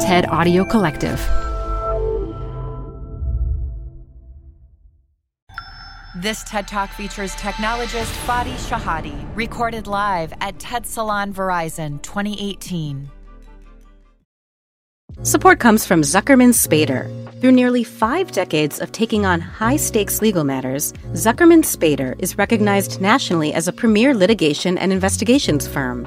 TED Audio Collective. This TED Talk features technologist Fadi Chehadé, recorded live at TED Salon Verizon 2018. Support comes from Zuckerman Spader. Through nearly five decades of taking on high stakes legal matters, Zuckerman Spader is recognized nationally as a premier litigation and investigations firm.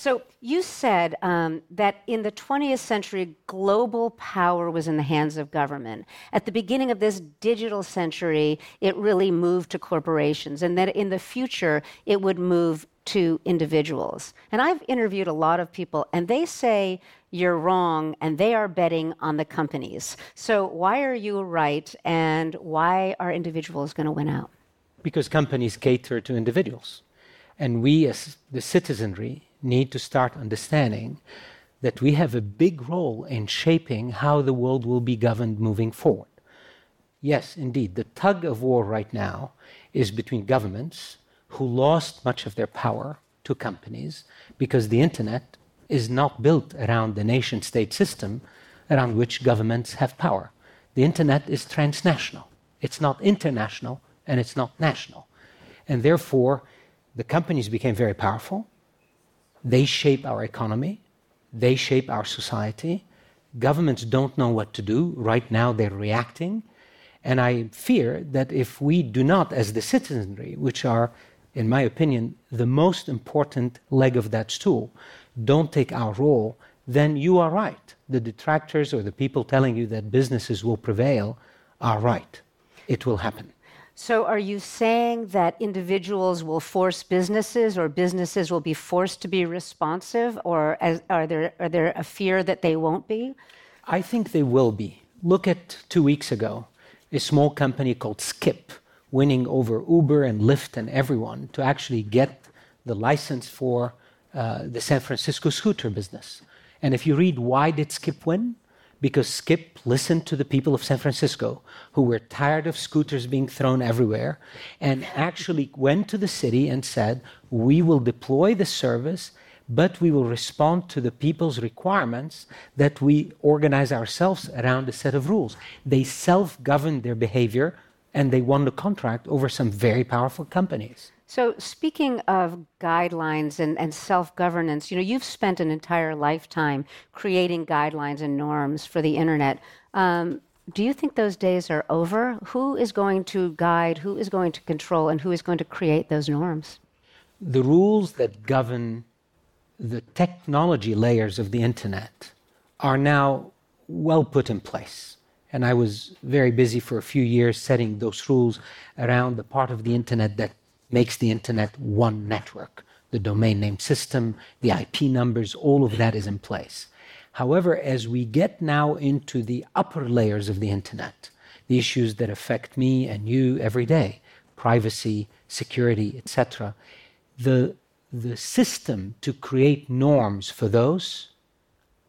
So you said um, that in the 20th century, global power was in the hands of government. At the beginning of this digital century, it really moved to corporations, and that in the future, it would move to individuals. And I've interviewed a lot of people, and they say you're wrong, and they are betting on the companies. So why are you right, and why are individuals going to win out? Because companies cater to individuals. And we, as the citizenry, need to start understanding that we have a big role in shaping how the world will be governed moving forward. Yes, indeed, the tug of war right now is between governments who lost much of their power to companies because the internet is not built around the nation state system around which governments have power. The internet is transnational, it's not international, and it's not national. And therefore, the companies became very powerful they shape our economy, they shape our society. Governments don't know what to do. Right now, they're reacting. And I fear that if we do not, as the citizenry, which are, in my opinion, the most important leg of that stool, don't take our role, then you are right. The detractors or the people telling you that businesses will prevail are right. It will happen. So, are you saying that individuals will force businesses, or businesses will be forced to be responsive, or as, are there are there a fear that they won't be? I think they will be. Look at two weeks ago, a small company called Skip winning over Uber and Lyft and everyone to actually get the license for uh, the San Francisco scooter business. And if you read why did Skip win, because Skip listened to the people of San Francisco who were tired of scooters being thrown everywhere and actually went to the city and said, We will deploy the service, but we will respond to the people's requirements that we organize ourselves around a set of rules. They self governed their behavior and they won the contract over some very powerful companies. So, speaking of guidelines and, and self governance, you know, you've spent an entire lifetime creating guidelines and norms for the internet. Um, do you think those days are over? Who is going to guide, who is going to control, and who is going to create those norms? The rules that govern the technology layers of the internet are now well put in place. And I was very busy for a few years setting those rules around the part of the internet that makes the internet one network. The domain name system, the IP numbers, all of that is in place. However, as we get now into the upper layers of the internet, the issues that affect me and you every day, privacy, security, etc., the, the system to create norms for those,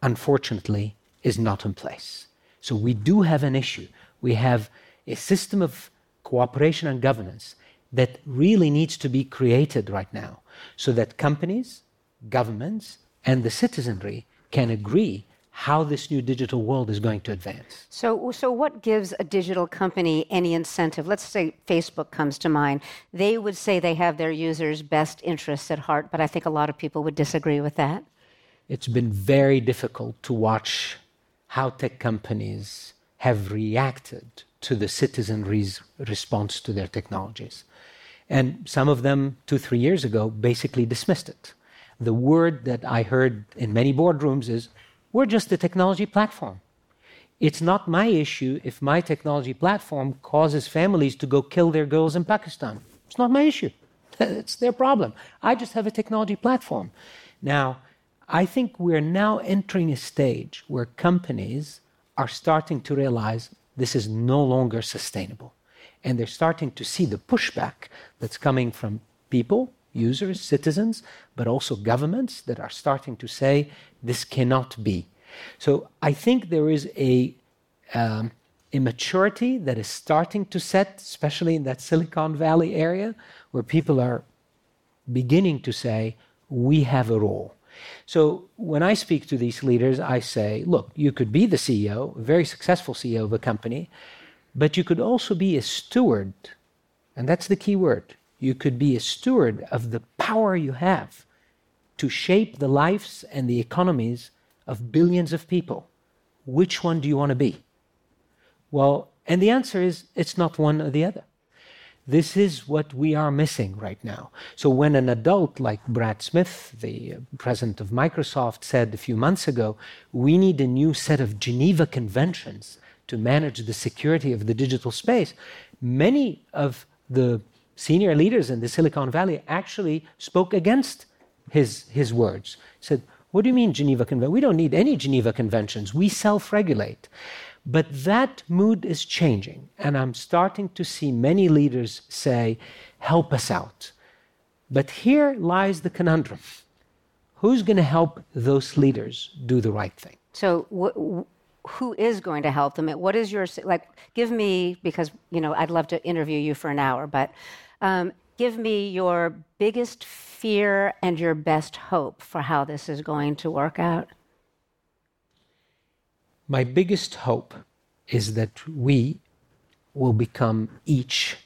unfortunately, is not in place. So we do have an issue. We have a system of cooperation and governance that really needs to be created right now so that companies, governments, and the citizenry can agree how this new digital world is going to advance. So, so what gives a digital company any incentive? Let's say Facebook comes to mind. They would say they have their users' best interests at heart, but I think a lot of people would disagree with that. It's been very difficult to watch how tech companies have reacted to the citizenry's response to their technologies. And some of them, two, three years ago, basically dismissed it. The word that I heard in many boardrooms is We're just a technology platform. It's not my issue if my technology platform causes families to go kill their girls in Pakistan. It's not my issue. it's their problem. I just have a technology platform. Now, I think we're now entering a stage where companies are starting to realize this is no longer sustainable. And they're starting to see the pushback that's coming from people, users, citizens, but also governments that are starting to say this cannot be. So I think there is a um, immaturity that is starting to set, especially in that Silicon Valley area, where people are beginning to say, we have a role. So when I speak to these leaders, I say, look, you could be the CEO, a very successful CEO of a company, but you could also be a steward. And that's the key word. You could be a steward of the power you have to shape the lives and the economies of billions of people. Which one do you want to be? Well, and the answer is it's not one or the other. This is what we are missing right now. So, when an adult like Brad Smith, the president of Microsoft, said a few months ago, we need a new set of Geneva Conventions to manage the security of the digital space, many of the senior leaders in the Silicon Valley actually spoke against his, his words. Said, What do you mean, Geneva Convention? We don't need any Geneva Conventions. We self regulate. But that mood is changing, and I'm starting to see many leaders say, Help us out. But here lies the conundrum who's going to help those leaders do the right thing? So, wh- who is going to help them? What is your, like, give me, because, you know, I'd love to interview you for an hour, but um, give me your biggest fear and your best hope for how this is going to work out. My biggest hope is that we will become each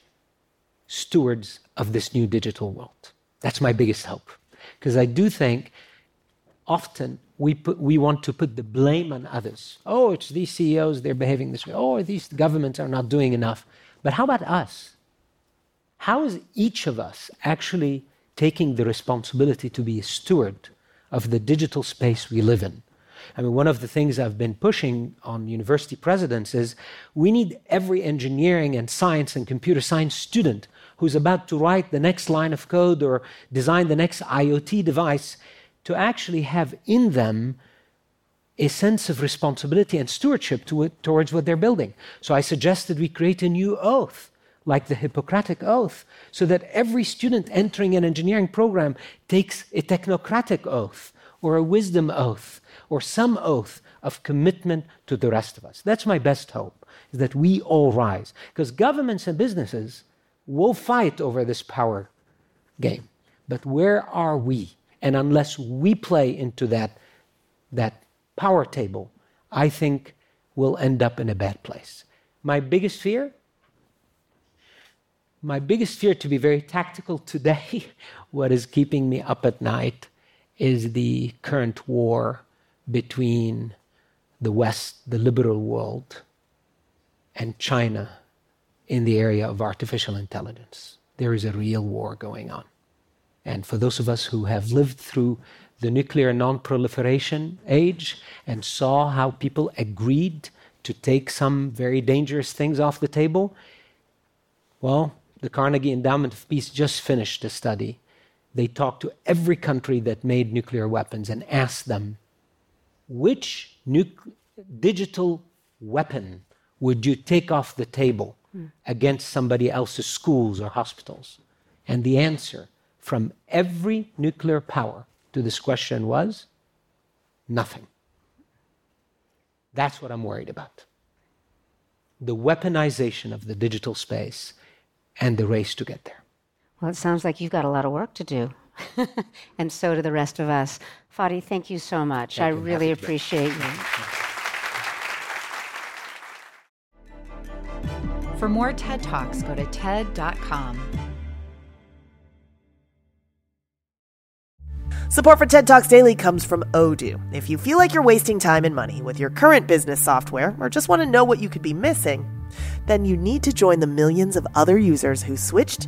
stewards of this new digital world. That's my biggest hope. Because I do think often we, put, we want to put the blame on others. Oh, it's these CEOs, they're behaving this way. Oh, these governments are not doing enough. But how about us? How is each of us actually taking the responsibility to be a steward of the digital space we live in? I mean, one of the things I've been pushing on university presidents is we need every engineering and science and computer science student who's about to write the next line of code or design the next IoT device to actually have in them a sense of responsibility and stewardship to it, towards what they're building. So I suggested we create a new oath, like the Hippocratic Oath, so that every student entering an engineering program takes a technocratic oath or a wisdom oath or some oath of commitment to the rest of us. That's my best hope, is that we all rise. Because governments and businesses will fight over this power game. But where are we? And unless we play into that, that power table, I think we'll end up in a bad place. My biggest fear? My biggest fear, to be very tactical today, what is keeping me up at night is the current war between the West, the liberal world, and China in the area of artificial intelligence. There is a real war going on. And for those of us who have lived through the nuclear non proliferation age and saw how people agreed to take some very dangerous things off the table, well, the Carnegie Endowment of Peace just finished a study. They talked to every country that made nuclear weapons and asked them which digital weapon would you take off the table mm. against somebody else's schools or hospitals? And the answer from every nuclear power to this question was nothing. That's what I'm worried about. The weaponization of the digital space and the race to get there. Well, it sounds like you've got a lot of work to do. and so do the rest of us. Fadi, thank you so much. Thank I you. really appreciate you. For more TED Talks, go to TED.com. Support for TED Talks Daily comes from Odoo. If you feel like you're wasting time and money with your current business software or just want to know what you could be missing, then you need to join the millions of other users who switched